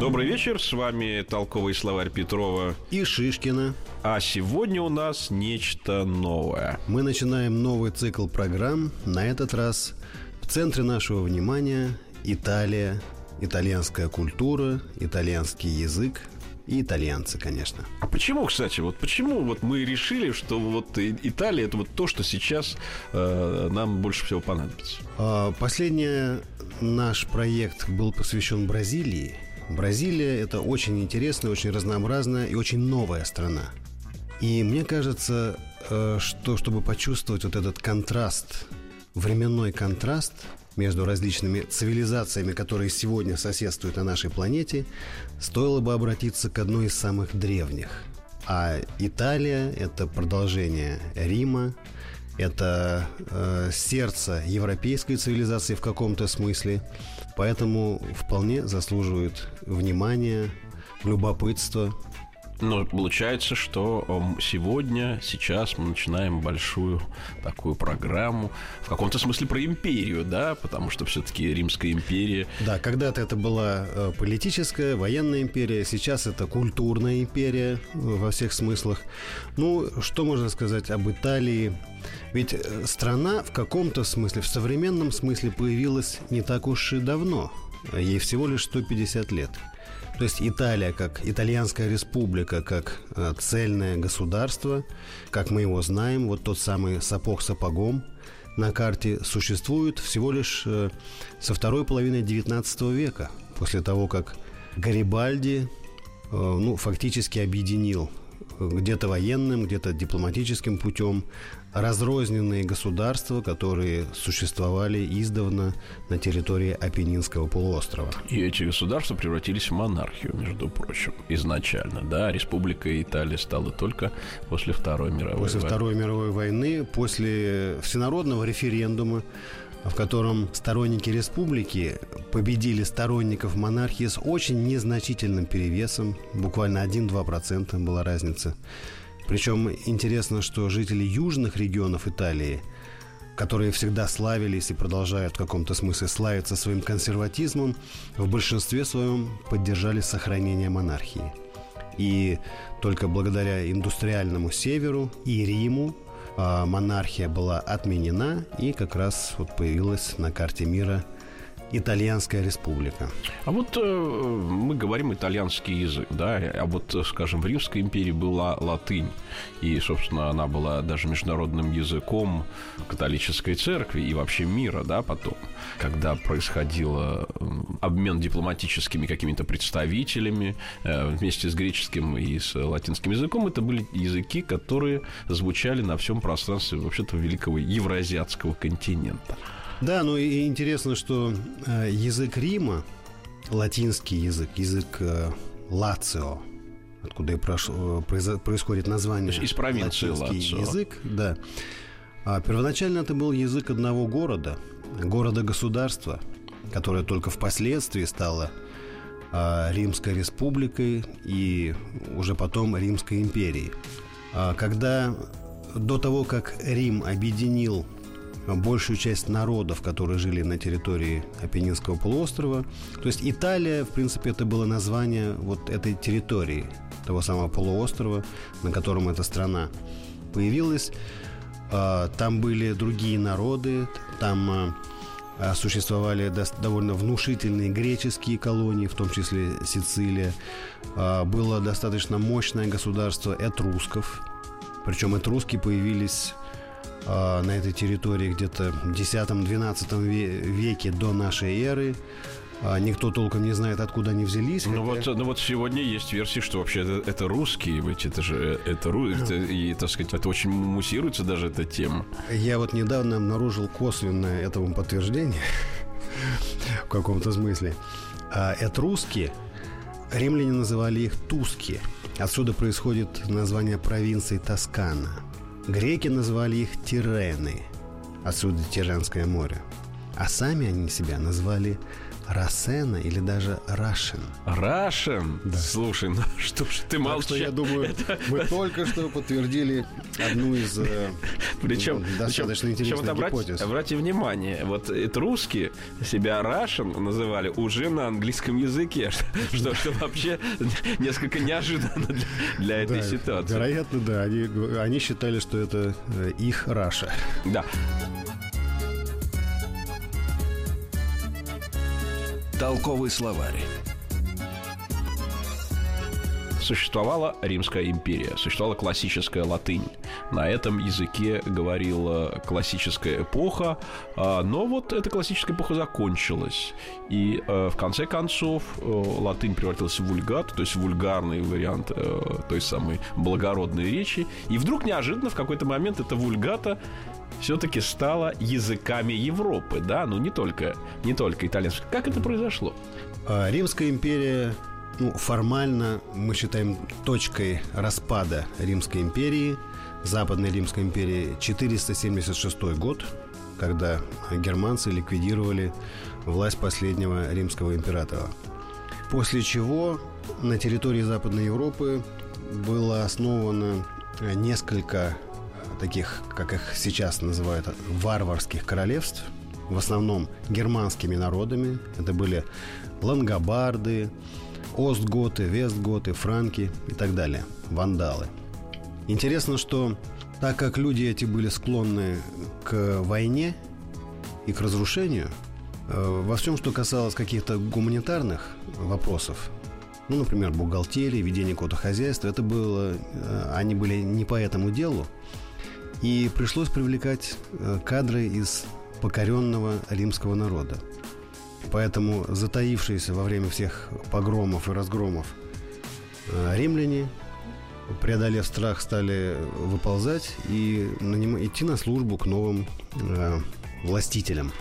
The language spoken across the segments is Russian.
Добрый вечер, с вами толковый словарь Петрова. и Шишкина. А сегодня у нас нечто новое. Мы начинаем новый цикл программ. На этот раз в центре нашего внимания Италия, итальянская культура, итальянский язык и итальянцы, конечно. А почему, кстати, вот почему вот мы решили, что вот Италия это вот то, что сейчас э, нам больше всего понадобится? А, Последний наш проект был посвящен Бразилии. Бразилия – это очень интересная, очень разнообразная и очень новая страна. И мне кажется, э, что чтобы почувствовать вот этот контраст, временной контраст между различными цивилизациями, которые сегодня соседствуют на нашей планете, стоило бы обратиться к одной из самых древних. А Италия – это продолжение Рима, это э, сердце европейской цивилизации в каком-то смысле, поэтому вполне заслуживает внимания, любопытства. Но получается, что эм, сегодня, сейчас мы начинаем большую такую программу, в каком-то смысле про империю, да, потому что все-таки Римская империя Да, когда-то это была э, политическая, военная империя, сейчас это культурная империя э, во всех смыслах. Ну, что можно сказать об Италии? Ведь э, страна в каком-то смысле, в современном смысле появилась не так уж и давно. Ей всего лишь 150 лет. То есть Италия как итальянская республика, как э, цельное государство, как мы его знаем, вот тот самый сапог сапогом на карте существует всего лишь э, со второй половины XIX века, после того, как Гарибальди э, ну, фактически объединил э, где-то военным, где-то дипломатическим путем разрозненные государства, которые существовали издавна на территории Апеннинского полуострова. И эти государства превратились в монархию, между прочим, изначально, да. Республика Италия стала только после Второй мировой После войны. Второй мировой войны, после всенародного референдума, в котором сторонники республики победили сторонников монархии с очень незначительным перевесом, буквально 1-2% была разница. Причем интересно, что жители южных регионов Италии, которые всегда славились и продолжают в каком-то смысле славиться своим консерватизмом, в большинстве своем поддержали сохранение монархии. И только благодаря индустриальному северу и Риму а, монархия была отменена, и как раз вот появилась на карте мира Итальянская республика. А вот э, мы говорим итальянский язык, да, а вот, э, скажем, в Римской империи была латынь, и, собственно, она была даже международным языком католической церкви и вообще мира, да, потом, когда происходил обмен дипломатическими какими-то представителями э, вместе с греческим и с латинским языком, это были языки, которые звучали на всем пространстве, вообще-то, великого евроазиатского континента. Да, ну и интересно, что э, язык Рима, латинский язык, язык э, Лацио, откуда и прошло- э, происходит название. Из провинции латинский Лацио. язык, да. А первоначально это был язык одного города, города-государства, которое только впоследствии стало а, Римской республикой и уже потом Римской империей. А Когда до того, как Рим объединил большую часть народов, которые жили на территории Апеннинского полуострова. То есть Италия, в принципе, это было название вот этой территории, того самого полуострова, на котором эта страна появилась. А, Там были другие народы, там а, а, существовали довольно внушительные греческие колонии, в том числе Сицилия. Было достаточно мощное государство этрусков, причем этруски появились а, на этой территории где-то в X-XII ве- веке до нашей эры. А, Никто толком не знает, откуда они взялись. Ну хотя- вот, ну вот сегодня есть версии, что вообще это, это русские, ведь это же это, это- и, так сказать, это очень муссируется даже эта тема. Я вот недавно обнаружил косвенное этому подтверждение в каком-то смысле. А, Этруски Римляне называли их Туски. Отсюда происходит название провинции Тоскана. Греки называли их Тирены. Отсюда Тиренское море. А сами они себя назвали Рассена или даже Рашен. Рашен? Да. Слушай, ну что ж ты молчишь? я думаю, мы только что подтвердили одну из э, причем, достаточно причем, интересных причем, гипотез. Обратите, обратите внимание, вот русские себя Рашен называли уже на английском языке, что, что вообще несколько неожиданно для, для этой ситуации. Вероятно, да. Они, они считали, что это э, их Раша. Да. Толковый словарь. Существовала Римская империя, существовала классическая латынь. На этом языке говорила классическая эпоха, а, но вот эта классическая эпоха закончилась. И э, в конце концов э, латынь превратилась в вульгат, то есть вульгарный вариант э, той самой благородной речи. И вдруг неожиданно в какой-то момент эта вульгата все-таки стала языками Европы, да, ну не только, не только итальянский. Как это произошло? А, Римская империя, ну, формально мы считаем точкой распада Римской империи, Западной Римской империи 476 год, когда германцы ликвидировали власть последнего римского императора. После чего на территории Западной Европы было основано несколько таких, как их сейчас называют, варварских королевств, в основном германскими народами. Это были лангобарды, остготы, вестготы, франки и так далее, вандалы. Интересно, что так как люди эти были склонны к войне и к разрушению, э, во всем, что касалось каких-то гуманитарных вопросов, ну, например, бухгалтерии, ведения какого-то хозяйства, это было, э, они были не по этому делу, и пришлось привлекать э, кадры из покоренного римского народа. Поэтому затаившиеся во время всех погромов и разгромов римляне, преодолев страх, стали выползать и идти на службу к новым э, властителям.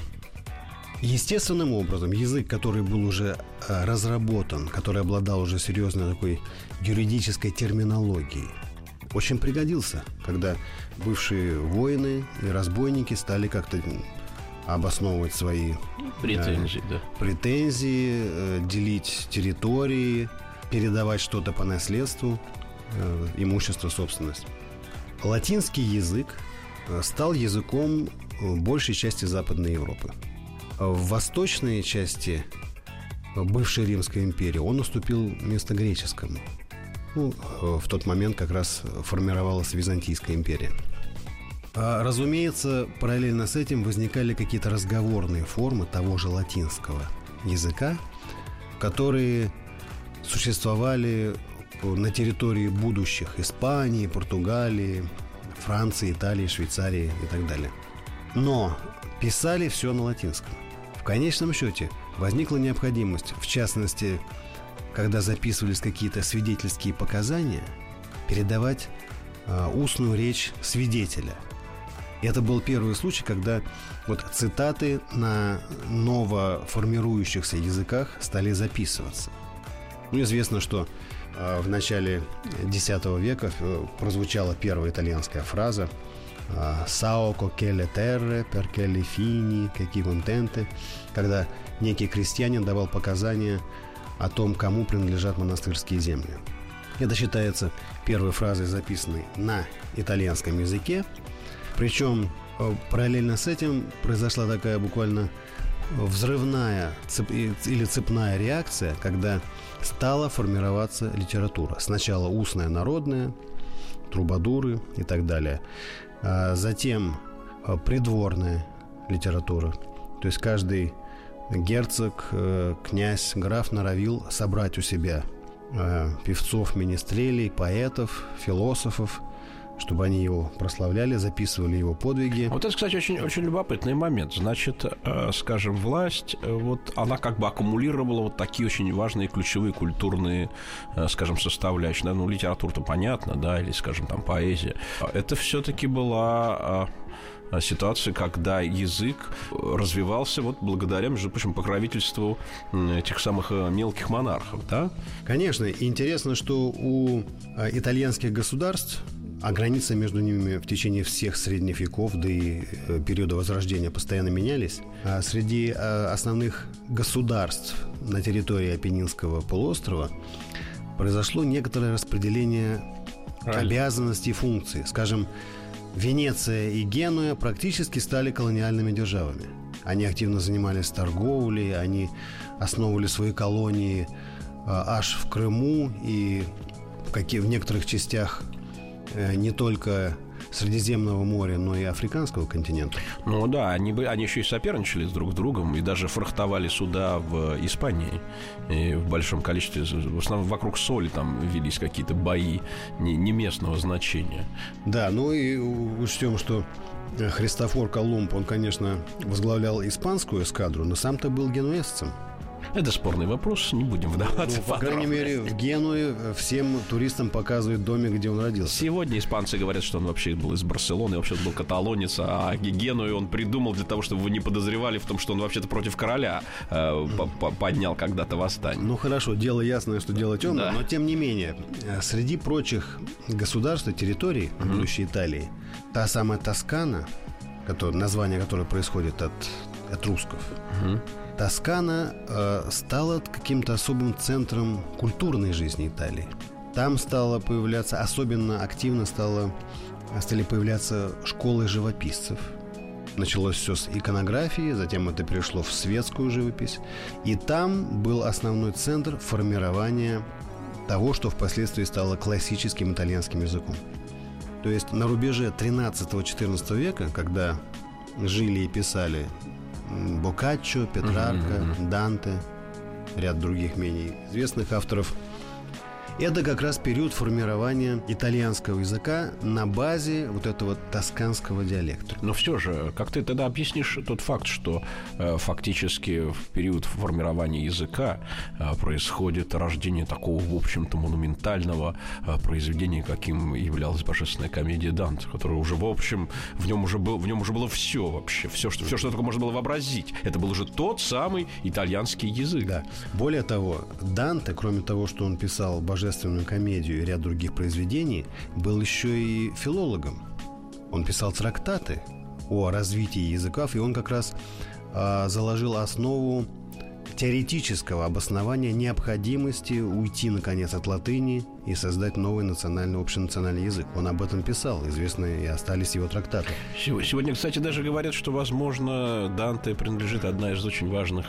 Естественным образом язык, который был уже разработан, который обладал уже серьезной такой юридической терминологией, очень пригодился, когда бывшие воины и разбойники стали как-то обосновывать свои претензии, э, да. претензии э, делить территории, передавать что-то по наследству, э, имущество, собственность. Латинский язык э, стал языком э, большей части Западной Европы. В восточной части бывшей Римской империи он уступил место греческому – ну, в тот момент как раз формировалась Византийская империя. А, разумеется, параллельно с этим возникали какие-то разговорные формы того же латинского языка, которые существовали на территории будущих Испании, Португалии, Франции, Италии, Швейцарии и так далее. Но писали все на латинском. В конечном счете возникла необходимость, в частности, когда записывались какие-то свидетельские показания, передавать э, устную речь свидетеля. И это был первый случай, когда вот цитаты на новоформирующихся языках стали записываться. Ну, известно, что в начале X века э, прозвучала первая итальянская фраза «Sao coquelle terre perché le fini, che contente», когда некий крестьянин давал показания о том, кому принадлежат монастырские земли. Это считается первой фразой, записанной на итальянском языке. Причем э, параллельно с этим произошла такая буквально взрывная цеп, или цепная реакция, когда стала формироваться литература. Сначала устная, народная, трубадуры и так далее. А затем э, придворная литература. То есть каждый герцог, э, князь, граф норовил собрать у себя э, певцов, министрелей, поэтов, философов, чтобы они его прославляли, записывали его подвиги. Вот это, кстати, очень, очень любопытный момент. Значит, э, скажем, власть, э, вот она как бы аккумулировала вот такие очень важные ключевые культурные, э, скажем, составляющие. Ну, литература-то понятно, да, или, скажем, там поэзия. Это все-таки была ситуации, когда язык развивался вот благодаря, между прочим, покровительству этих самых мелких монархов, да? Конечно. интересно, что у итальянских государств а границы между ними в течение всех средних веков, да и э, периода Возрождения постоянно менялись. А среди э, основных государств на территории Апеннинского полуострова произошло некоторое распределение Правильно. обязанностей и функций. Скажем, Венеция и Генуя практически стали колониальными державами. Они активно занимались торговлей, они основывали свои колонии э, аж в Крыму и в, каких, в некоторых частях не только Средиземного моря, но и африканского континента. Ну да, они, они еще и соперничали друг с другом, и даже фрахтовали суда в Испании и в большом количестве. В основном вокруг соли там велись какие-то бои не, не местного значения. Да, ну и учтем, что Христофор Колумб, он, конечно, возглавлял испанскую эскадру, но сам-то был генуэзцем. Это спорный вопрос, не будем вдаваться. Ну, по крайней мере, в Генуе всем туристам показывают домик, где он родился. Сегодня испанцы говорят, что он вообще был из Барселоны, вообще был каталонец, а Геную он придумал для того, чтобы вы не подозревали в том, что он вообще-то против короля э, поднял когда-то восстание. Ну хорошо, дело ясное, что дело темное, да. но тем не менее, э, среди прочих государств и территорий угу. будущей Италии, та самая Тоскана, который, название которой происходит от этрусков, угу Тоскана э, стала каким-то особым центром культурной жизни Италии. Там стало появляться, особенно активно стало, стали появляться школы живописцев. Началось все с иконографии, затем это перешло в светскую живопись. И там был основной центр формирования того, что впоследствии стало классическим итальянским языком. То есть на рубеже 13-14 века, когда жили и писали Боккаччо, Петрарка. Данте, ряд других менее известных авторов – это как раз период формирования итальянского языка на базе вот этого тосканского диалекта. Но все же, как ты тогда объяснишь тот факт, что э, фактически в период формирования языка э, происходит рождение такого, в общем-то, монументального э, произведения, каким являлась божественная комедия Данте, которая уже, в общем, в нем уже, был, в нем уже было все вообще, все что, все, что только можно было вообразить. Это был уже тот самый итальянский язык. Да. Более того, Данте, кроме того, что он писал божественную божественную комедию и ряд других произведений, был еще и филологом. Он писал трактаты о развитии языков, и он как раз а, заложил основу теоретического обоснования необходимости уйти, наконец, от латыни и создать новый национальный, общенациональный язык. Он об этом писал, известные и остались его трактаты. Сегодня, кстати, даже говорят, что, возможно, Данте принадлежит одна из очень важных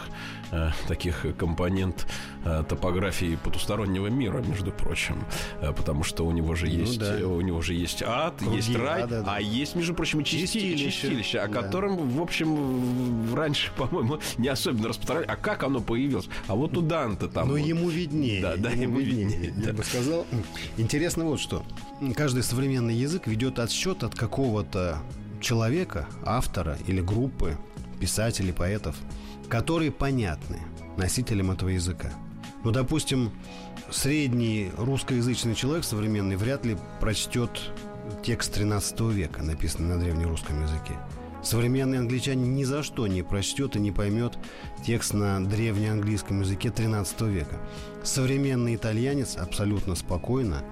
э, таких компонент э, топографии потустороннего мира, между прочим, э, потому что у него же ну есть, ну, да. у него же есть ад, Круги есть рай, ада, да. а есть, между прочим, чистилище, чистилище о да. котором, в общем, раньше, по-моему, не особенно распространяли. А как оно появилось? А вот у Данте там. Ну, вот. ему виднее. Да, да, ему, ему виднее. виднее. Я бы сказал, Интересно вот что. Каждый современный язык ведет отсчет от какого-то человека, автора или группы, писателей, поэтов, которые понятны носителям этого языка. Ну, допустим, средний русскоязычный человек современный вряд ли прочтет текст 13 века, написанный на древнерусском языке. Современный англичанин ни за что не прочтет и не поймет текст на древнеанглийском языке 13 века. Современный итальянец абсолютно спокойно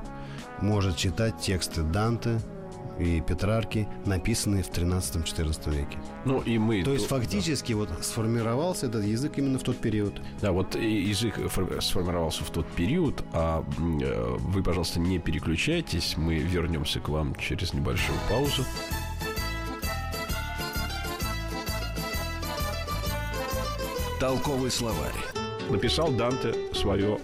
может читать тексты Данте, и Петрарки, написанные в 13-14 веке. Ну и мы... То есть фактически да. вот сформировался этот язык именно в тот период. Да, вот язык сформировался в тот период, а э, вы, пожалуйста, не переключайтесь, мы вернемся к вам через небольшую паузу. Толковый словарь. Написал Данте свое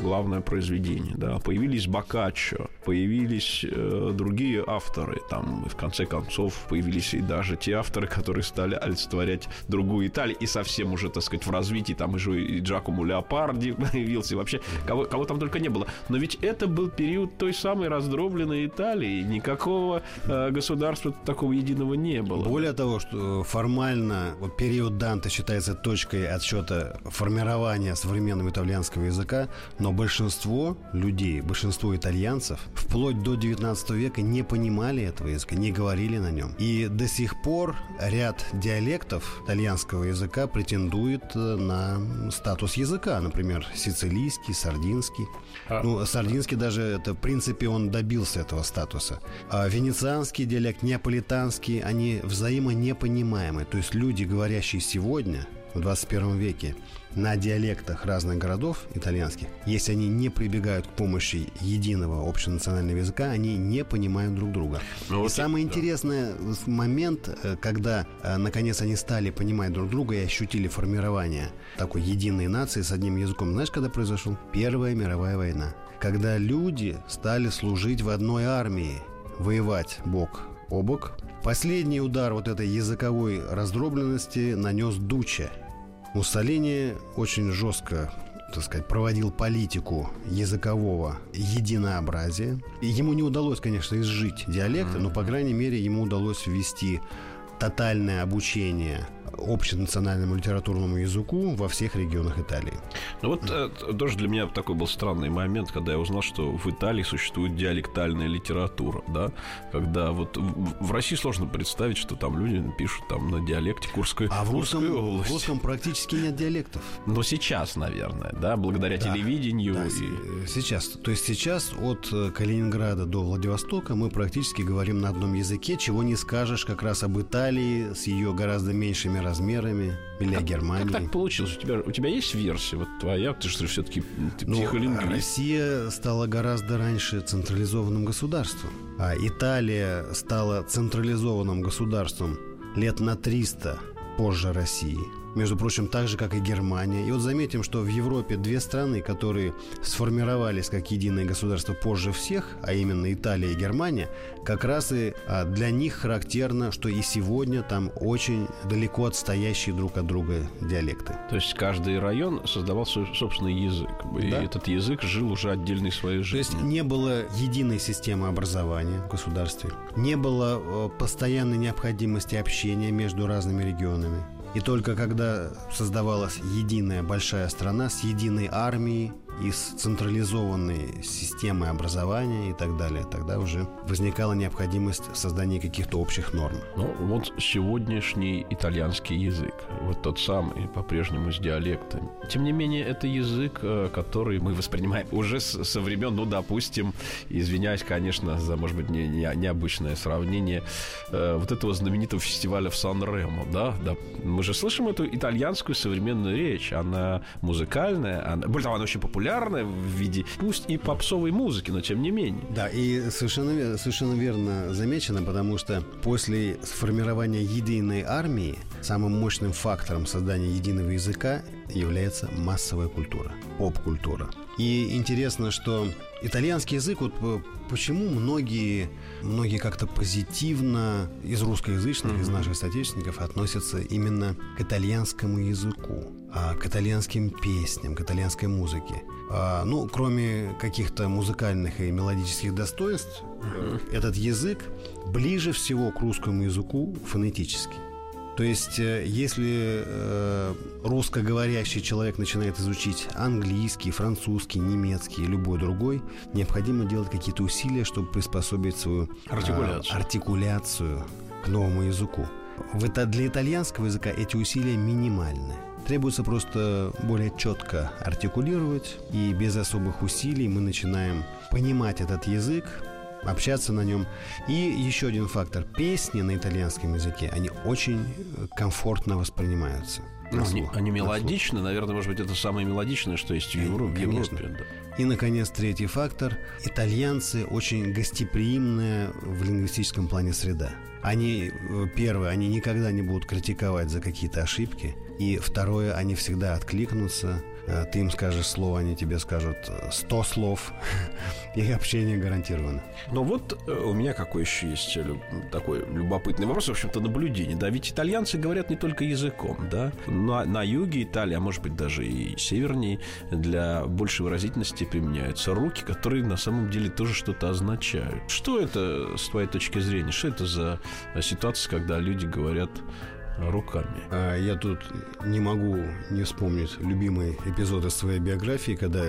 главное произведение. Да. Появились Боккаччо, появились э, другие авторы. Там, в конце концов, появились и даже те авторы, которые стали олицетворять другую Италию. И совсем уже, так сказать, в развитии. Там уже и Джакому Леопарди появился. И вообще, кого, кого там только не было. Но ведь это был период той самой раздробленной Италии. Никакого э, государства такого единого не было. Более того, что формально период Данте считается точкой отсчета формирования современного итальянского языка, но большинство людей, большинство итальянцев вплоть до 19 века не понимали этого языка, не говорили на нем. И до сих пор ряд диалектов итальянского языка претендует э, на статус языка, например, сицилийский, сардинский. А... Ну, сардинский даже, это, в принципе, он добился этого статуса. А венецианский диалект, неаполитанский, они взаимонепонимаемы. То есть люди, говорящие сегодня, в 21 веке, на диалектах разных городов итальянских, если они не прибегают к помощи единого общенационального языка, они не понимают друг друга. Ну, и вот самый да. интересный момент, э, когда э, наконец они стали понимать друг друга и ощутили формирование такой единой нации с одним языком. Знаешь, когда произошел? Первая мировая война. Когда люди стали служить в одной армии, воевать бок о бок. Последний удар вот этой языковой раздробленности нанес Дуча – Муссолини очень жестко так сказать, проводил политику языкового единообразия. ему не удалось, конечно, изжить диалекты, но, по крайней мере, ему удалось ввести тотальное обучение общенациональному литературному языку во всех регионах Италии. Ну вот э, тоже для меня такой был странный момент, когда я узнал, что в Италии существует диалектальная литература, да, когда вот в, в России сложно представить, что там люди пишут там на диалекте Курской, а в русском, в русском практически нет диалектов. Но сейчас, наверное, да, благодаря да, телевидению. Да, и... Сейчас, то есть сейчас от э, Калининграда до Владивостока мы практически говорим на одном языке, чего не скажешь как раз об Италии с ее гораздо меньшими размерами или как, Германии. Как так получилось? У тебя, у тебя есть версия вот твоя? Ты что, все-таки ты ну, психолингвист? Россия стала гораздо раньше централизованным государством. А Италия стала централизованным государством лет на 300 позже России – между прочим, так же, как и Германия. И вот заметим, что в Европе две страны, которые сформировались как единое государство позже всех, а именно Италия и Германия, как раз и а, для них характерно, что и сегодня там очень далеко отстоящие друг от друга диалекты. То есть каждый район создавал свой собственный язык. И да. этот язык жил уже отдельной своей жизнью. То есть не было единой системы образования в государстве, не было э, постоянной необходимости общения между разными регионами. И только когда создавалась единая большая страна с единой армией, из централизованной системы образования и так далее, тогда уже возникала необходимость создания каких-то общих норм. Ну, вот сегодняшний итальянский язык, вот тот самый, по-прежнему с диалектами. Тем не менее, это язык, э, который мы воспринимаем уже со времен, ну, допустим, извиняюсь, конечно, за, может быть, не, не, необычное сравнение, э, вот этого знаменитого фестиваля в Сан-Ремо, да? да? Мы же слышим эту итальянскую современную речь, она музыкальная, она, более того, она очень популярна, популярная в виде, пусть и попсовой музыки, но тем не менее. Да, и совершенно, совершенно верно замечено, потому что после сформирования единой армии самым мощным фактором создания единого языка является массовая культура, поп-культура. И интересно, что итальянский язык, вот почему многие, многие как-то позитивно из русскоязычных, mm-hmm. из наших соотечественников относятся именно к итальянскому языку, а к итальянским песням, к итальянской музыке. А, ну, кроме каких-то музыкальных и мелодических достоинств, mm-hmm. этот язык ближе всего к русскому языку фонетически. То есть, э, если э, русскоговорящий человек начинает изучить английский, французский, немецкий, любой другой, необходимо делать какие-то усилия, чтобы приспособить свою э, артикуляцию, э, артикуляцию к новому языку. В, для итальянского языка эти усилия минимальны. Требуется просто более четко артикулировать, и без особых усилий мы начинаем понимать этот язык, общаться на нем. И еще один фактор. Песни на итальянском языке, они очень э, комфортно воспринимаются. Ну, они, они мелодичны, наверное, может быть, это самое мелодичное, что есть в Европе. Конечно. В Европе да. И, наконец, третий фактор. Итальянцы очень гостеприимная в лингвистическом плане среда. Они, э, первое, они никогда не будут критиковать за какие-то ошибки. И второе, они всегда откликнутся, Э, ты им скажешь слово, они тебе скажут 100 слов. И общение гарантировано. Но вот э, у меня какой еще есть такой любопытный вопрос, в общем-то, наблюдение. Да, ведь итальянцы говорят не только языком, да. На, на юге Италии, а может быть даже и севернее, для большей выразительности применяются руки, которые на самом деле тоже что-то означают. Что это, с твоей точки зрения, что это за ситуация, когда люди говорят руками. А я тут не могу не вспомнить любимый эпизод из своей биографии, когда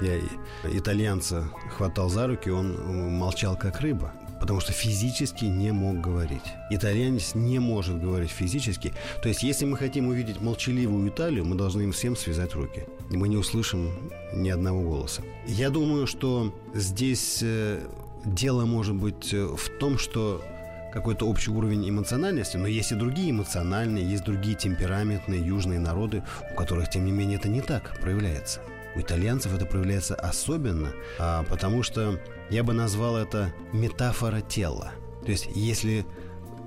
я итальянца хватал за руки, он молчал как рыба потому что физически не мог говорить. Итальянец не может говорить физически. То есть, если мы хотим увидеть молчаливую Италию, мы должны им всем связать руки. И мы не услышим ни одного голоса. Я думаю, что здесь э, дело может быть э, в том, что какой-то общий уровень эмоциональности, но есть и другие эмоциональные, есть другие темпераментные южные народы, у которых, тем не менее, это не так проявляется. У итальянцев это проявляется особенно, а, потому что я бы назвал это метафора тела. То есть, если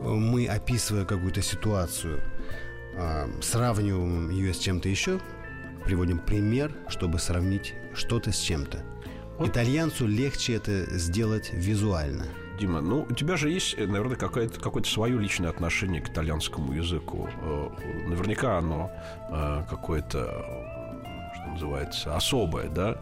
мы, описывая какую-то ситуацию, а, сравниваем ее с чем-то еще, приводим пример, чтобы сравнить что-то с чем-то. Итальянцу легче это сделать визуально – Дима, ну, у тебя же есть, наверное, какое-то, какое-то свое личное отношение к итальянскому языку. Э, наверняка оно э, какое-то, что называется, особое, да?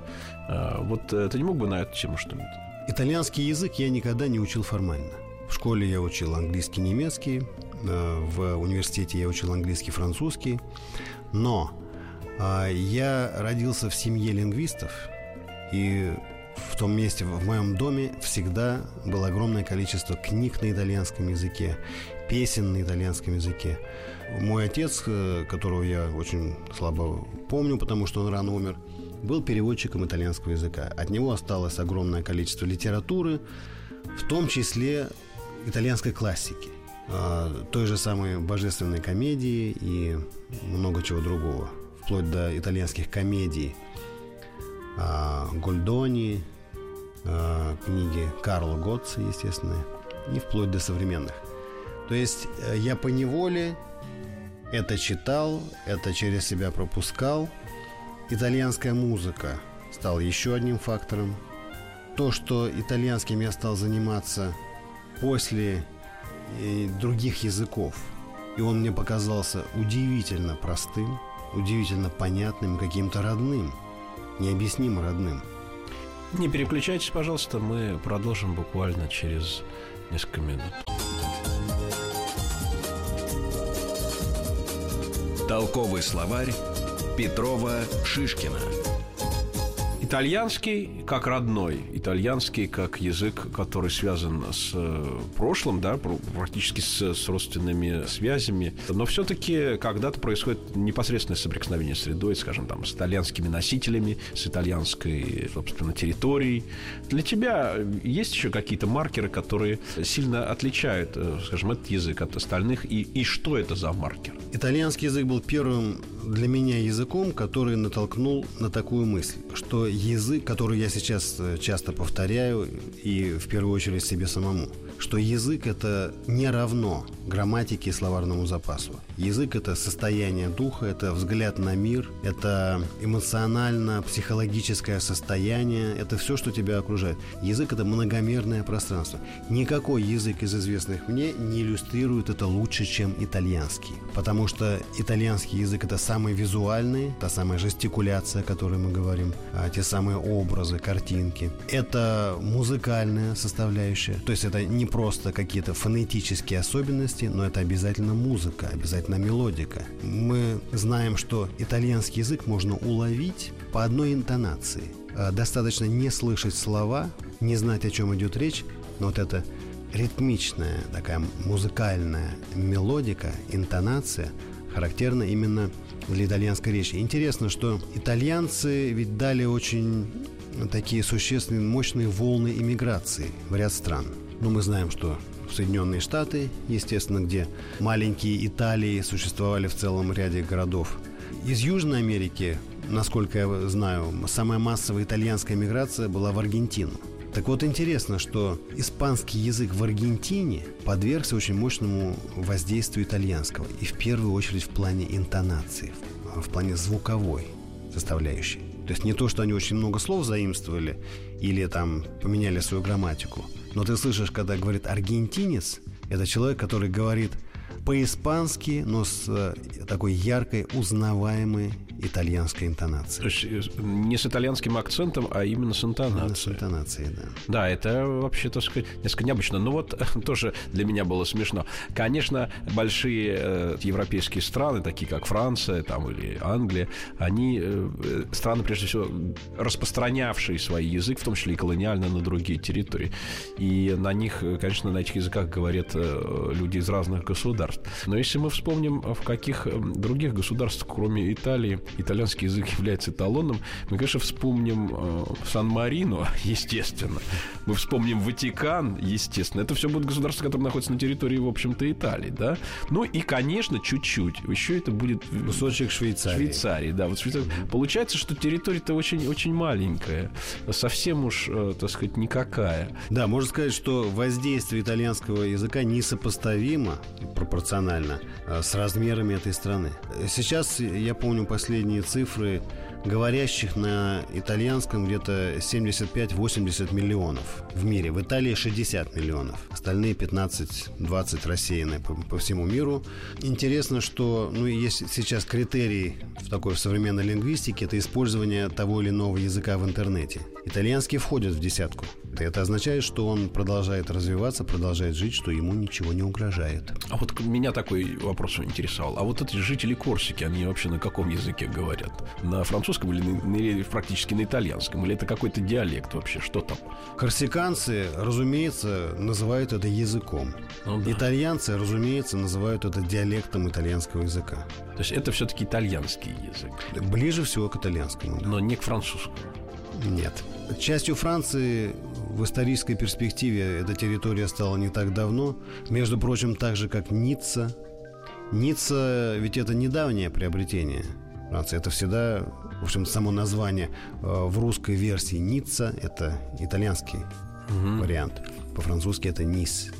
Э, вот ты не мог бы на эту тему что-нибудь? Итальянский язык я никогда не учил формально. В школе я учил английский, немецкий, в университете я учил английский, французский, но я родился в семье лингвистов, и в том месте, в моем доме, всегда было огромное количество книг на итальянском языке, песен на итальянском языке. Мой отец, э, которого я очень слабо помню, потому что он рано умер, был переводчиком итальянского языка. От него осталось огромное количество литературы, в том числе итальянской классики, а, той же самой божественной комедии и много чего другого, вплоть до итальянских комедий – а, Гольдони, а, книги Карла Готца, естественно, и вплоть до современных. То есть э, я по неволе это читал, это через себя пропускал. Итальянская музыка стала еще одним фактором. То, что итальянским я стал заниматься после э, других языков, и он мне показался удивительно простым, удивительно понятным, каким-то родным – необъяснимо родным. Не переключайтесь, пожалуйста, мы продолжим буквально через несколько минут. Толковый словарь Петрова Шишкина. Итальянский как родной, итальянский как язык, который связан с э, прошлым, да, практически с, с родственными связями. Но все-таки когда-то происходит непосредственное соприкосновение с средой, скажем, там, с итальянскими носителями, с итальянской, собственно, территорией. Для тебя есть еще какие-то маркеры, которые сильно отличают, э, скажем, этот язык от остальных? И, и что это за маркер? Итальянский язык был первым для меня языком, который натолкнул на такую мысль, что язык, который я сейчас э, часто повторяю и в первую очередь себе самому, что язык это не равно грамматике и словарному запасу. Язык это состояние духа, это взгляд на мир, это эмоционально-психологическое состояние, это все, что тебя окружает. Язык это многомерное пространство. Никакой язык из известных мне не иллюстрирует это лучше, чем итальянский. Потому что итальянский язык это самый визуальный, та самая жестикуляция, о которой мы говорим, а, те самые образы, картинки. Это музыкальная составляющая, то есть это не просто какие-то фонетические особенности, но это обязательно музыка, обязательно мелодика. Мы знаем, что итальянский язык можно уловить по одной интонации. А, достаточно не слышать слова, не знать, о чем идет речь, но вот это ритмичная, такая музыкальная мелодика, интонация характерна именно для итальянской речи. Интересно, что итальянцы ведь дали очень такие существенные, мощные волны иммиграции в ряд стран. Ну, мы знаем, что Соединенные Штаты, естественно, где маленькие Италии существовали в целом ряде городов. Из Южной Америки, насколько я знаю, самая массовая итальянская миграция была в Аргентину. Так вот интересно, что испанский язык в Аргентине подвергся очень мощному воздействию итальянского. И в первую очередь в плане интонации, в плане звуковой. составляющей. То есть не то, что они очень много слов заимствовали или там поменяли свою грамматику, но ты слышишь, когда говорит аргентинец, это человек, который говорит по-испански, но с э, такой яркой, узнаваемой итальянской интонацией. То есть э, не с итальянским акцентом, а именно с интонацией. Именно с интонацией, да. Да, это вообще, так сказать, несколько необычно. Но вот тоже для меня было смешно. Конечно, большие э, европейские страны, такие как Франция там, или Англия, они э, страны, прежде всего, распространявшие свой язык, в том числе и колониально, на другие территории. И на них, конечно, на этих языках говорят э, люди из разных государств государств. Но если мы вспомним, в каких эм, других государствах, кроме Италии, итальянский язык является эталоном, мы, конечно, вспомним э, Сан-Марино, естественно. Мы вспомним Ватикан, естественно. Это все будут государства, которые находятся на территории, в общем-то, Италии, да. Ну и, конечно, чуть-чуть. Еще это будет... Кусочек Швейцарии. Швейцарии, да. Вот Швейцария. Получается, что территория-то очень, очень маленькая. Совсем уж, э, так сказать, никакая. Да, можно сказать, что воздействие итальянского языка несопоставимо пропорционально э, с размерами этой страны. Сейчас, я помню последние цифры, говорящих на итальянском где-то 75-80 миллионов в мире. В Италии 60 миллионов. Остальные 15-20 рассеяны по, по всему миру. Интересно, что ну, есть сейчас критерий в такой современной лингвистике, это использование того или иного языка в интернете. Итальянский входит в десятку. Это означает, что он продолжает развиваться, продолжает жить, что ему ничего не угрожает. А вот меня такой вопрос интересовал. А вот эти жители Корсики, они вообще на каком языке говорят? На французском или, на, или практически на итальянском? Или это какой-то диалект вообще? Что там? Корсиканцы, разумеется, называют это языком. Ну, да. Итальянцы, разумеется, называют это диалектом итальянского языка. То есть это все-таки итальянский язык? Ближе всего к итальянскому. Да. Но не к французскому? Нет. Частью Франции в исторической перспективе эта территория стала не так давно. Между прочим, так же, как Ницца. Ницца ведь это недавнее приобретение Франции. Это всегда, в общем, само название э, в русской версии Ницца – это итальянский угу. вариант. По-французски это Низ.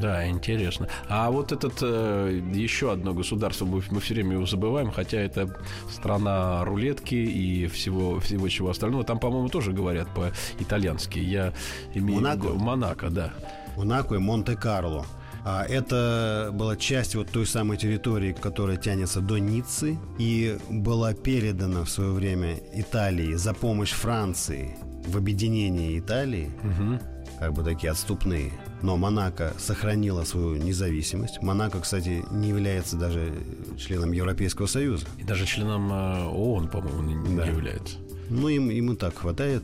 Да, интересно. А вот этот э, еще одно государство, мы, мы все время его забываем, хотя это страна рулетки и всего, всего чего остального. Там, по-моему, тоже говорят по-итальянски. Я имею Монако? Монако, да. Монако и Монте-Карло. А это была часть вот той самой территории, которая тянется до Ниццы и была передана в свое время Италии за помощь Франции в объединении Италии. Угу как бы такие отступные. Но Монако сохранила свою независимость. Монако, кстати, не является даже членом Европейского Союза. И даже членом э, ООН, по-моему, не, да. является. Ну, им, им и так хватает,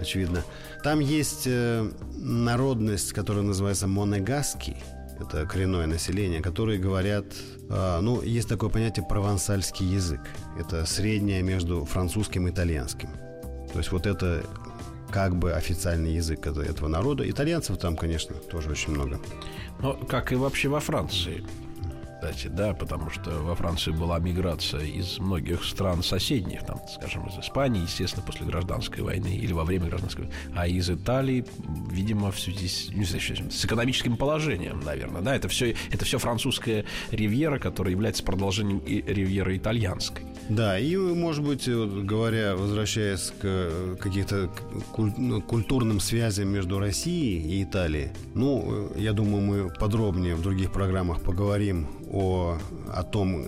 очевидно. Там есть э, народность, которая называется монегаски. Это коренное население, которые говорят... Э, ну, есть такое понятие провансальский язык. Это среднее между французским и итальянским. То есть вот это как бы официальный язык этого народа. Итальянцев там, конечно, тоже очень много. Ну, как и вообще во Франции кстати, да, потому что во Франции была миграция из многих стран соседних, там, скажем, из Испании, естественно, после гражданской войны или во время гражданской войны, а из Италии, видимо, в связи с, не знаю, с экономическим положением, наверное, да, это все, это все французская ривьера, которая является продолжением и ривьеры итальянской. Да, и, может быть, вот, говоря, возвращаясь к каким-то ну, культурным связям между Россией и Италией, ну, я думаю, мы подробнее в других программах поговорим о, о том,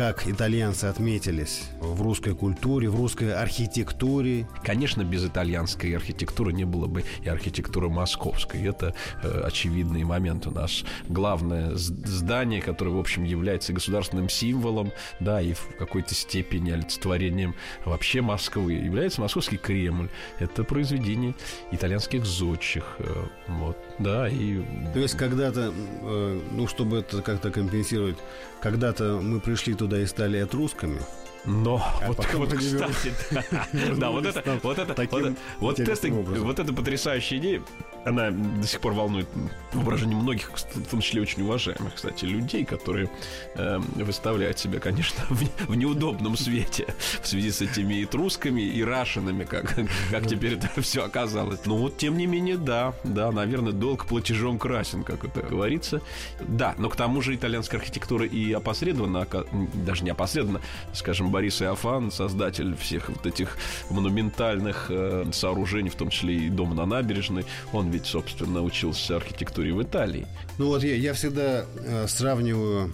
как итальянцы отметились в русской культуре, в русской архитектуре. Конечно, без итальянской архитектуры не было бы и архитектуры московской. Это э, очевидный момент у нас. Главное здание, которое, в общем, является государственным символом, да, и в какой-то степени олицетворением вообще Москвы, является Московский Кремль. Это произведение итальянских зодчих. Э, вот, да, и... То есть когда-то, э, ну, чтобы это как-то компенсировать, когда-то мы пришли туда и стали этрусками. Но а вот, вот кстати, да, да, вот это, вот это, вот, вот, это, вот это потрясающая идея она до сих пор волнует воображение многих, в том числе очень уважаемых, кстати, людей, которые э, выставляют себя, конечно, в, в неудобном свете в связи с этими этрусками и рашинами, как, как теперь это все оказалось. Но вот, тем не менее, да, да, наверное, долг платежом красен, как это говорится. Да, но к тому же итальянская архитектура и опосредованно, даже не опосредованно, скажем, Борис Иофан, создатель всех вот этих монументальных э, сооружений, в том числе и дома на набережной, он ведь, собственно, учился архитектуре в Италии. Ну вот я, я всегда э, сравниваю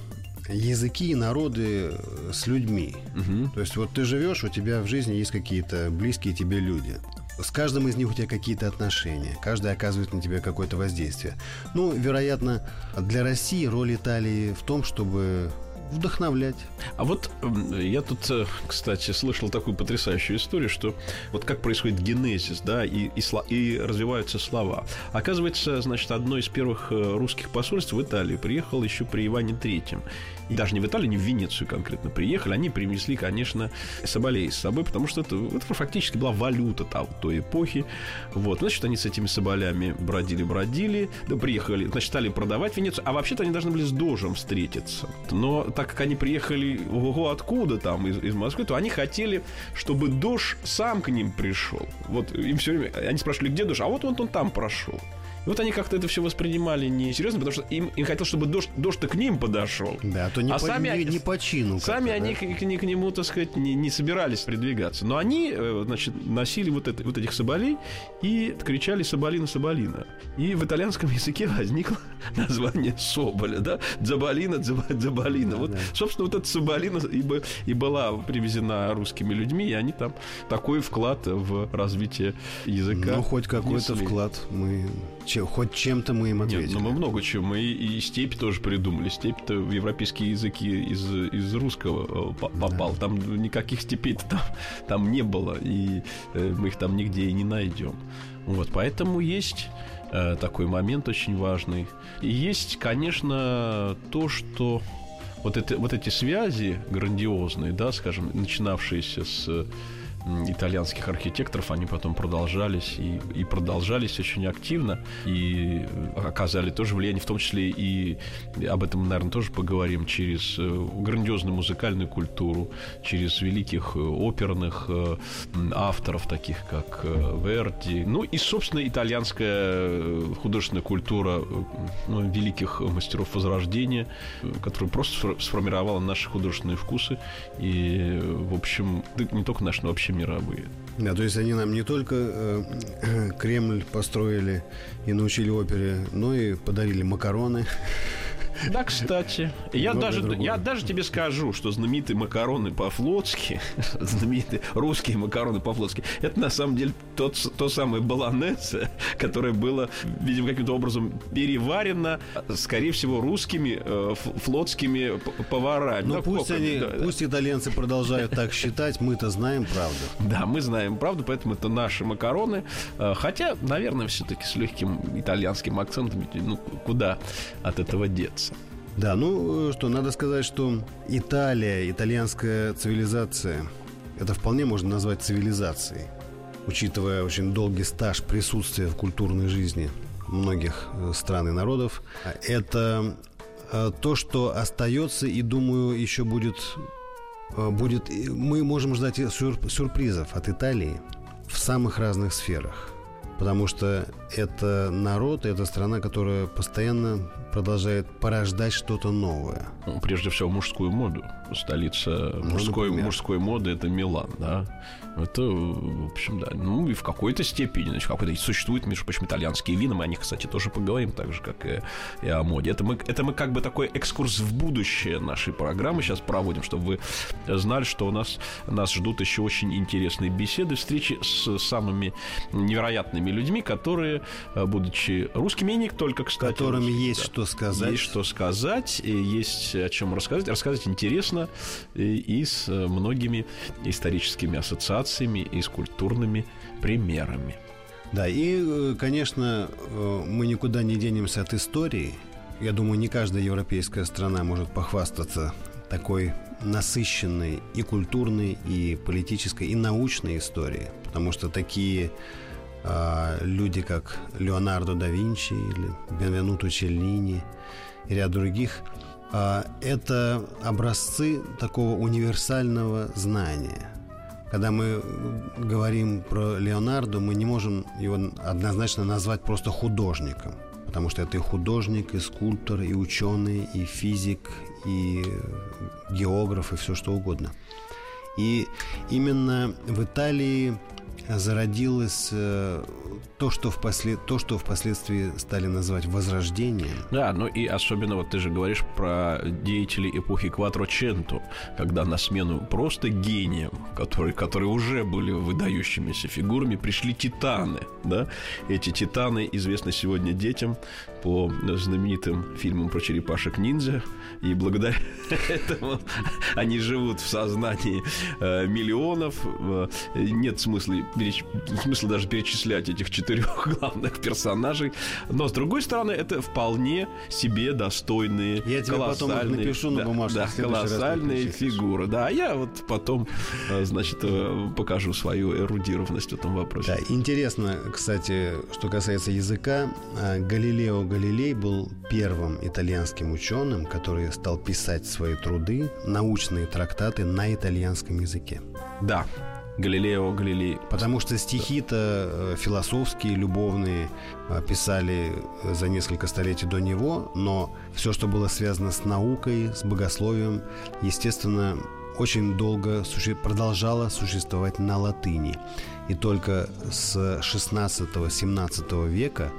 языки и народы э, с людьми. Угу. То есть вот ты живешь, у тебя в жизни есть какие-то близкие тебе люди. С каждым из них у тебя какие-то отношения. Каждый оказывает на тебя какое-то воздействие. Ну, вероятно, для России роль Италии в том, чтобы вдохновлять. А вот я тут, э, кстати, слышал такую потрясающую историю, что вот как происходит генезис, да, и, и, и развиваются слова. Оказывается, значит, одно из первых э, русских посольств в Италии приехало еще при Иване Третьем и даже не в Италию, не в Венецию конкретно приехали, они принесли, конечно, соболей с собой, потому что это, это фактически была валюта там, той эпохи. Вот, значит, они с этими соболями бродили-бродили, да, приехали, значит, стали продавать в Венецию, а вообще-то они должны были с Дожем встретиться. Но так как они приехали, ого, откуда там, из, из Москвы, то они хотели, чтобы Дож сам к ним пришел. Вот им все время, они спрашивали, где Дож, а вот он, он там прошел. И вот они как-то это все воспринимали несерьезно, потому что им, им хотелось, чтобы дождь, дождь к ним подошел. Да, то не, а по, сами, не, не по чину. Сами они да? к, к, к нему, так сказать, не, не собирались продвигаться. Но они, э, значит, носили вот, это, вот этих соболей и кричали «Соболина, Соболина». И в итальянском языке возникло название Соболя, да? Дзабалина, Дзабалина. Да, вот, да. собственно, вот эта Соболина и, и была привезена русскими людьми, и они там такой вклад в развитие языка. Ну, хоть какой-то вклад мы чем, хоть чем-то мы им ответили. Нет, ну мы много чего. Мы и, и степь тоже придумали. Степь-то в европейские языки из, из русского э, попал. Да. Там никаких степей там, там не было. И э, мы их там нигде и не найдем. Вот, поэтому есть э, такой момент очень важный. И есть, конечно, то, что вот, это, вот эти связи грандиозные, да, скажем, начинавшиеся с итальянских архитекторов, они потом продолжались и, и продолжались очень активно и оказали тоже влияние, в том числе и, об этом, наверное, тоже поговорим, через э, грандиозную музыкальную культуру, через великих э, оперных э, авторов, таких как Верди, ну и, собственно, итальянская художественная культура ну, великих мастеров Возрождения, которая просто сформировала наши художественные вкусы. И, в общем, не только наши, но вообще мировые. Да, то есть они нам не только э, Кремль построили и научили опере, но и подарили макароны. Да, кстати. Я даже, я даже тебе скажу, что знаменитые макароны по-флотски, знаменитые русские макароны по-флотски, это на самом деле тот, то самое баланессе, которое было, видимо, каким-то образом переварено, скорее всего, русскими э, флотскими поварами. Но да, пусть, они, да, пусть итальянцы продолжают так считать, мы-то знаем правду. Да, мы знаем правду, поэтому это наши макароны. Э, хотя, наверное, все-таки с легким итальянским акцентом, ну, куда от этого деться. Да, ну что, надо сказать, что Италия, итальянская цивилизация, это вполне можно назвать цивилизацией, учитывая очень долгий стаж присутствия в культурной жизни многих э, стран и народов. Это э, то, что остается и, думаю, еще будет, э, будет мы можем ждать сюрпризов от Италии в самых разных сферах. Потому что это народ, это страна, которая постоянно продолжает порождать что-то новое. Ну, прежде всего, мужскую моду. Столица ну, мужской, мужской моды – это Милан, да. Это, в общем, да. Ну, и в какой-то степени, значит, какой-то существуют, между прочим, итальянские вина. Мы о них, кстати, тоже поговорим, так же, как и, и о моде. Это мы, это мы как бы такой экскурс в будущее нашей программы сейчас проводим, чтобы вы знали, что у нас нас ждут еще очень интересные беседы, встречи с самыми невероятными людьми, которые, будучи русскими, и не только, кстати. Которыми есть да, что сказать. Есть что сказать, и есть о чем рассказать. Рассказать интересно и, и с многими историческими ассоциациями и с культурными примерами. Да, и, э, конечно, э, мы никуда не денемся от истории. Я думаю, не каждая европейская страна может похвастаться такой насыщенной и культурной, и политической, и научной историей. Потому что такие э, люди, как Леонардо да Винчи или Бенвенуто Челлини и ряд других, э, это образцы такого универсального знания – когда мы говорим про Леонардо, мы не можем его однозначно назвать просто художником, потому что это и художник, и скульптор, и ученый, и физик, и географ, и все что угодно. И именно в Италии зародилось э, то, что, впослед... то, что впоследствии стали называть возрождением. Да, ну и особенно вот ты же говоришь про деятелей эпохи Кватроченто, когда на смену просто гениям, которые, которые уже были выдающимися фигурами, пришли титаны, да? Эти титаны известны сегодня детям по знаменитым фильмам про черепашек-ниндзя, и благодаря этому они живут в сознании э, миллионов. Э, нет смысла. Смысла даже перечислять этих четырех главных персонажей. Но, с другой стороны, это вполне себе достойные, я тебе колоссальные, потом напишу на бумажке. Да, колоссальные фигуры. Да, а я вот потом, э, значит, э, покажу свою эрудированность в этом вопросе. Да, интересно, кстати, что касается языка, э, Галилео Галилей был первым итальянским ученым, который стал писать свои труды, научные трактаты на итальянском языке. Да, Галилео Галилей. Потому что стихи-то э, философские, любовные э, писали э, за несколько столетий до него, но все, что было связано с наукой, с богословием, естественно, очень долго продолжало существовать на латыни. И только с 16-17 века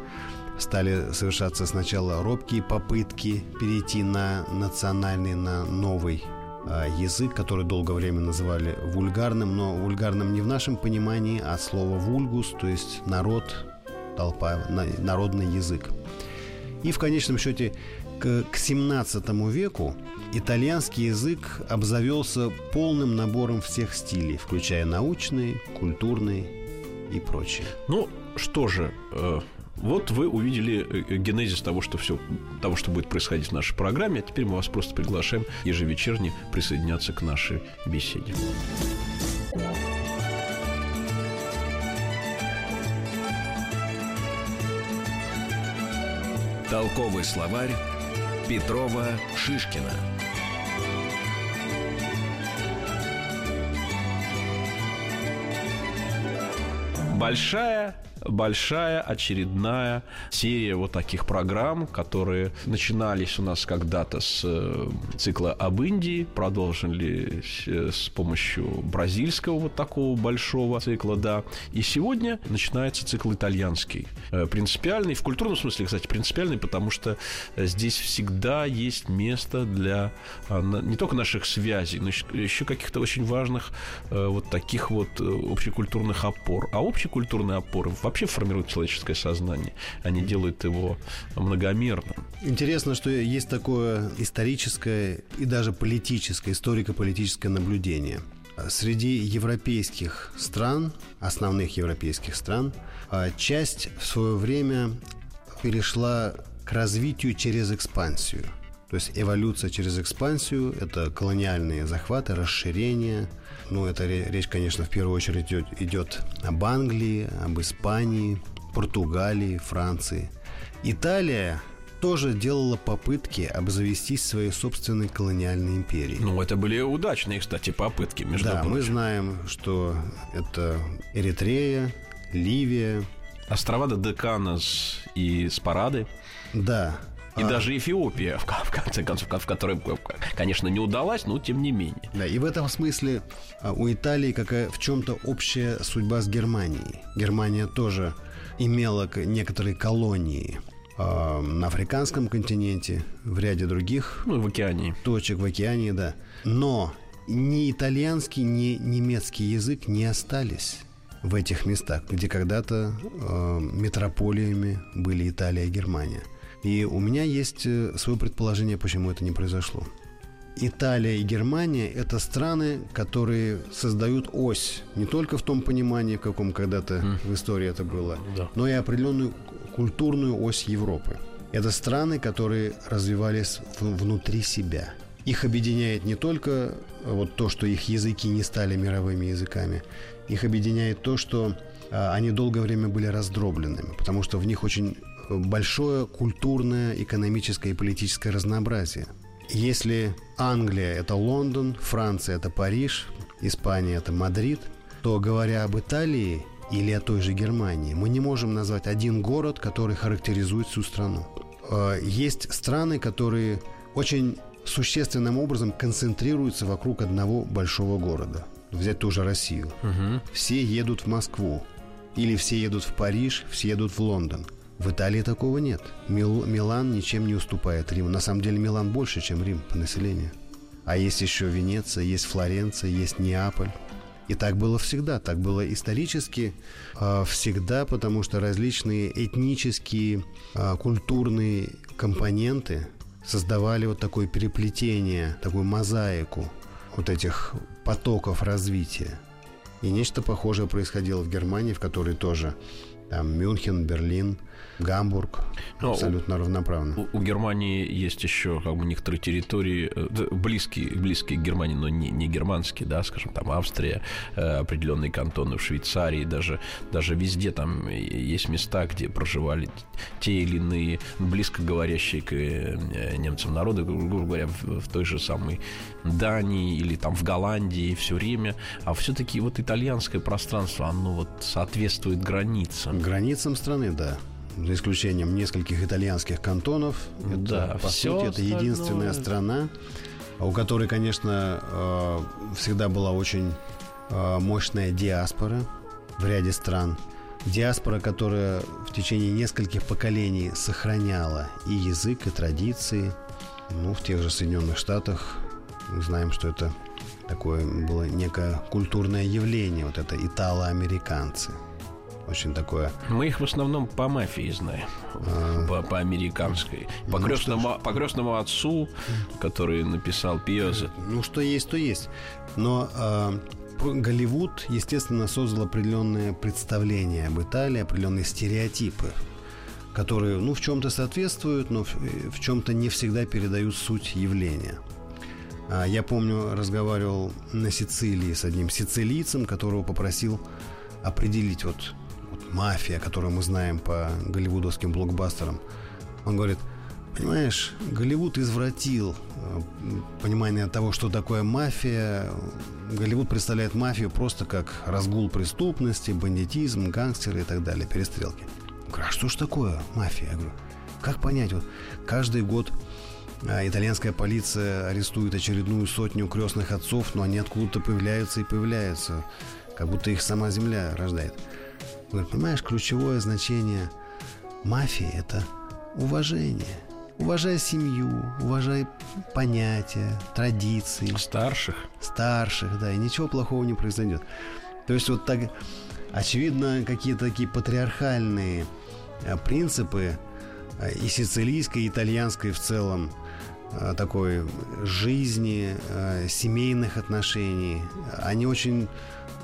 стали совершаться сначала робкие попытки перейти на национальный, на новый язык, который долгое время называли вульгарным, но вульгарным не в нашем понимании, а от слова вульгус, то есть народ, толпа, народный язык. И в конечном счете к, к 17 веку итальянский язык обзавелся полным набором всех стилей, включая научный, культурный и прочее. Ну, что же, э, вот вы увидели э, э, генезис того, что все, того, что будет происходить в нашей программе. А теперь мы вас просто приглашаем ежевечерне присоединяться к нашей беседе. Толковый словарь Петрова Шишкина. Большая большая очередная серия вот таких программ, которые начинались у нас когда-то с э, цикла об Индии, продолжились э, с помощью бразильского вот такого большого цикла, да. И сегодня начинается цикл итальянский. Э, принципиальный, в культурном смысле, кстати, принципиальный, потому что здесь всегда есть место для не только наших связей, но еще каких-то очень важных вот таких вот общекультурных опор. А общекультурные опоры вообще вообще формируют человеческое сознание. Они делают его многомерным. Интересно, что есть такое историческое и даже политическое, историко-политическое наблюдение. Среди европейских стран, основных европейских стран, а, часть в свое время перешла к развитию через экспансию. То есть эволюция через экспансию – это колониальные захваты, расширение – ну, это речь, конечно, в первую очередь идет, идет об Англии, об Испании, Португалии, Франции. Италия тоже делала попытки обзавестись своей собственной колониальной империей. Ну, это были удачные, кстати, попытки, между да, прочим. мы знаем, что это Эритрея, Ливия. Острова Деканас и Спарады. Да, и а. даже Эфиопия, в, конце концов, в которой, конечно, не удалась, но тем не менее. Да, и в этом смысле а, у Италии какая в чем-то общая судьба с Германией. Германия тоже имела некоторые колонии э, на африканском континенте, в ряде других ну, в океане. точек в океане, да. Но ни итальянский, ни немецкий язык не остались в этих местах, где когда-то э, метрополиями были Италия и Германия. И у меня есть э, свое предположение, почему это не произошло. Италия и Германия – это страны, которые создают ось не только в том понимании, в каком когда-то mm. в истории это было, да. но и определенную культурную ось Европы. Это страны, которые развивались внутри себя. Их объединяет не только э, вот то, что их языки не стали мировыми языками, их объединяет то, что а, они долгое время были раздробленными, потому что в них очень большое культурное, экономическое и политическое разнообразие. Если Англия – это Лондон, Франция – это Париж, Испания – это Мадрид, то, говоря об Италии или о той же Германии, мы не можем назвать один город, который характеризует всю страну. Э, есть страны, которые очень существенным образом концентрируются вокруг одного большого города. взять ту же Россию. Угу. Все едут в Москву. Или все едут в Париж, все едут в Лондон. В Италии такого нет. Мил, Милан ничем не уступает Риму. На самом деле Милан больше, чем Рим по населению. А есть еще Венеция, есть Флоренция, есть Неаполь. И так было всегда, так было исторически э, всегда, потому что различные этнические, э, культурные компоненты создавали вот такое переплетение, такую мозаику вот этих потоков развития. И нечто похожее происходило в Германии, в которой тоже там Мюнхен, Берлин, Гамбург Но абсолютно у, равноправно. У, у Германии есть еще как бы некоторые территории э, близкие, близкие к Германии, но не, не германские, да, скажем, там Австрия, э, определенные кантоны в Швейцарии, даже, даже везде там есть места, где проживали те или иные близко говорящие к э, немцам народы, грубо говоря, в, в той же самой Дании или там в Голландии все время, а все-таки вот итальянское пространство, оно вот соответствует границам. Границам страны, да за исключением нескольких итальянских кантонов. Это, да, по сути, это единственная страна, у которой, конечно, э, всегда была очень э, мощная диаспора в ряде стран. Диаспора, которая в течение нескольких поколений сохраняла и язык, и традиции. Ну, в тех же Соединенных Штатах мы знаем, что это такое было некое культурное явление, вот это итало-американцы – очень такое. Мы их в основном по мафии знаем, а... по, по американской. По, ну, крестному, по крестному отцу, который написал Пиоза. Ну, что есть, то есть. Но э, Голливуд, естественно, создал определенные представления об Италии, определенные стереотипы которые, ну, в чем-то соответствуют, но в, в чем-то не всегда передают суть явления. А, я помню, разговаривал на Сицилии с одним сицилийцем, которого попросил определить вот мафия, которую мы знаем по голливудовским блокбастерам. Он говорит, понимаешь, Голливуд извратил э, понимание того, что такое мафия. Голливуд представляет мафию просто как разгул преступности, бандитизм, гангстеры и так далее, перестрелки. Я а что ж такое мафия? Я говорю, как понять? Вот каждый год а, итальянская полиция арестует очередную сотню крестных отцов, но они откуда-то появляются и появляются, как будто их сама земля рождает. Понимаешь, ключевое значение мафии – это уважение. Уважай семью, уважай понятия, традиции. Старших. Старших, да, и ничего плохого не произойдет. То есть вот так, очевидно, какие-то такие патриархальные э, принципы э, и сицилийской, и итальянской в целом такой жизни, семейных отношений, они очень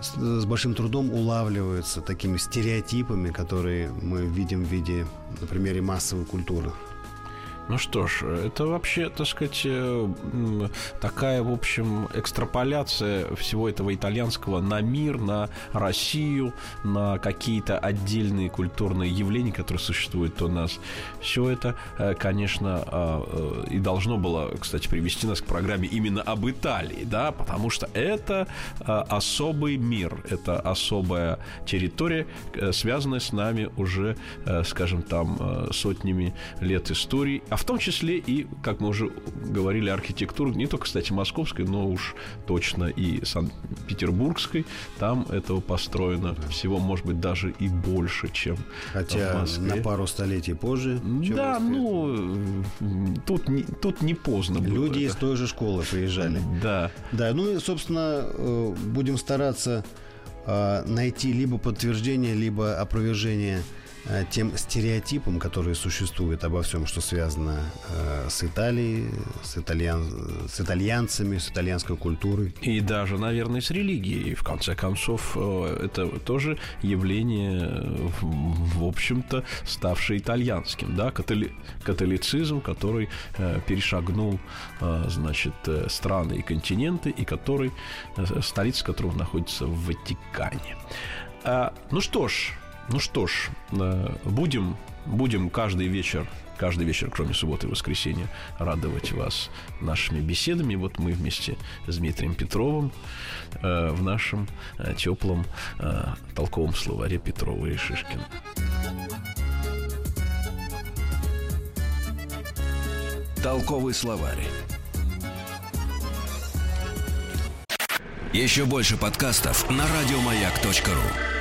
с, с большим трудом улавливаются такими стереотипами, которые мы видим в виде, на примере массовой культуры. Ну что ж, это вообще, так сказать, э, такая, в общем, экстраполяция всего этого итальянского на мир, на Россию, на какие-то отдельные культурные явления, которые существуют у нас. Все это, э, конечно, э, и должно было, кстати, привести нас к программе именно об Италии, да, потому что это особый мир, это особая территория, связанная с нами уже, скажем, там, сотнями лет истории, а в том числе и, как мы уже говорили, архитектуру, не только, кстати, московской, но уж точно и Санкт-Петербургской. Там этого построено всего, может быть, даже и больше, чем Хотя в Москве. на пару столетий позже. Да, ну, тут не, тут не поздно было. Люди из той же школы приезжали. Да. Да, ну и, собственно, э, будем стараться э, найти либо подтверждение, либо опровержение Э, тем стереотипам, которые существуют обо всем, что связано э, с Италией, с, итальян, с итальянцами, с итальянской культурой. И даже, наверное, с религией. В конце концов, э, это тоже явление, в общем-то, ставшее итальянским. Да? Католи... Католицизм, который э, перешагнул, э, значит, э, страны и континенты, и который, э, столица которого находится в Ватикане. Э, ну что ж, ну что ж, э, будем, будем каждый вечер каждый вечер, кроме субботы и воскресенья, радовать вас нашими беседами. Вот мы вместе с Дмитрием Петровым э, в нашем э, теплом толковом словаре Петрова и Шишкина. Толковый словарь. Еще больше подкастов на радиомаяк.ру.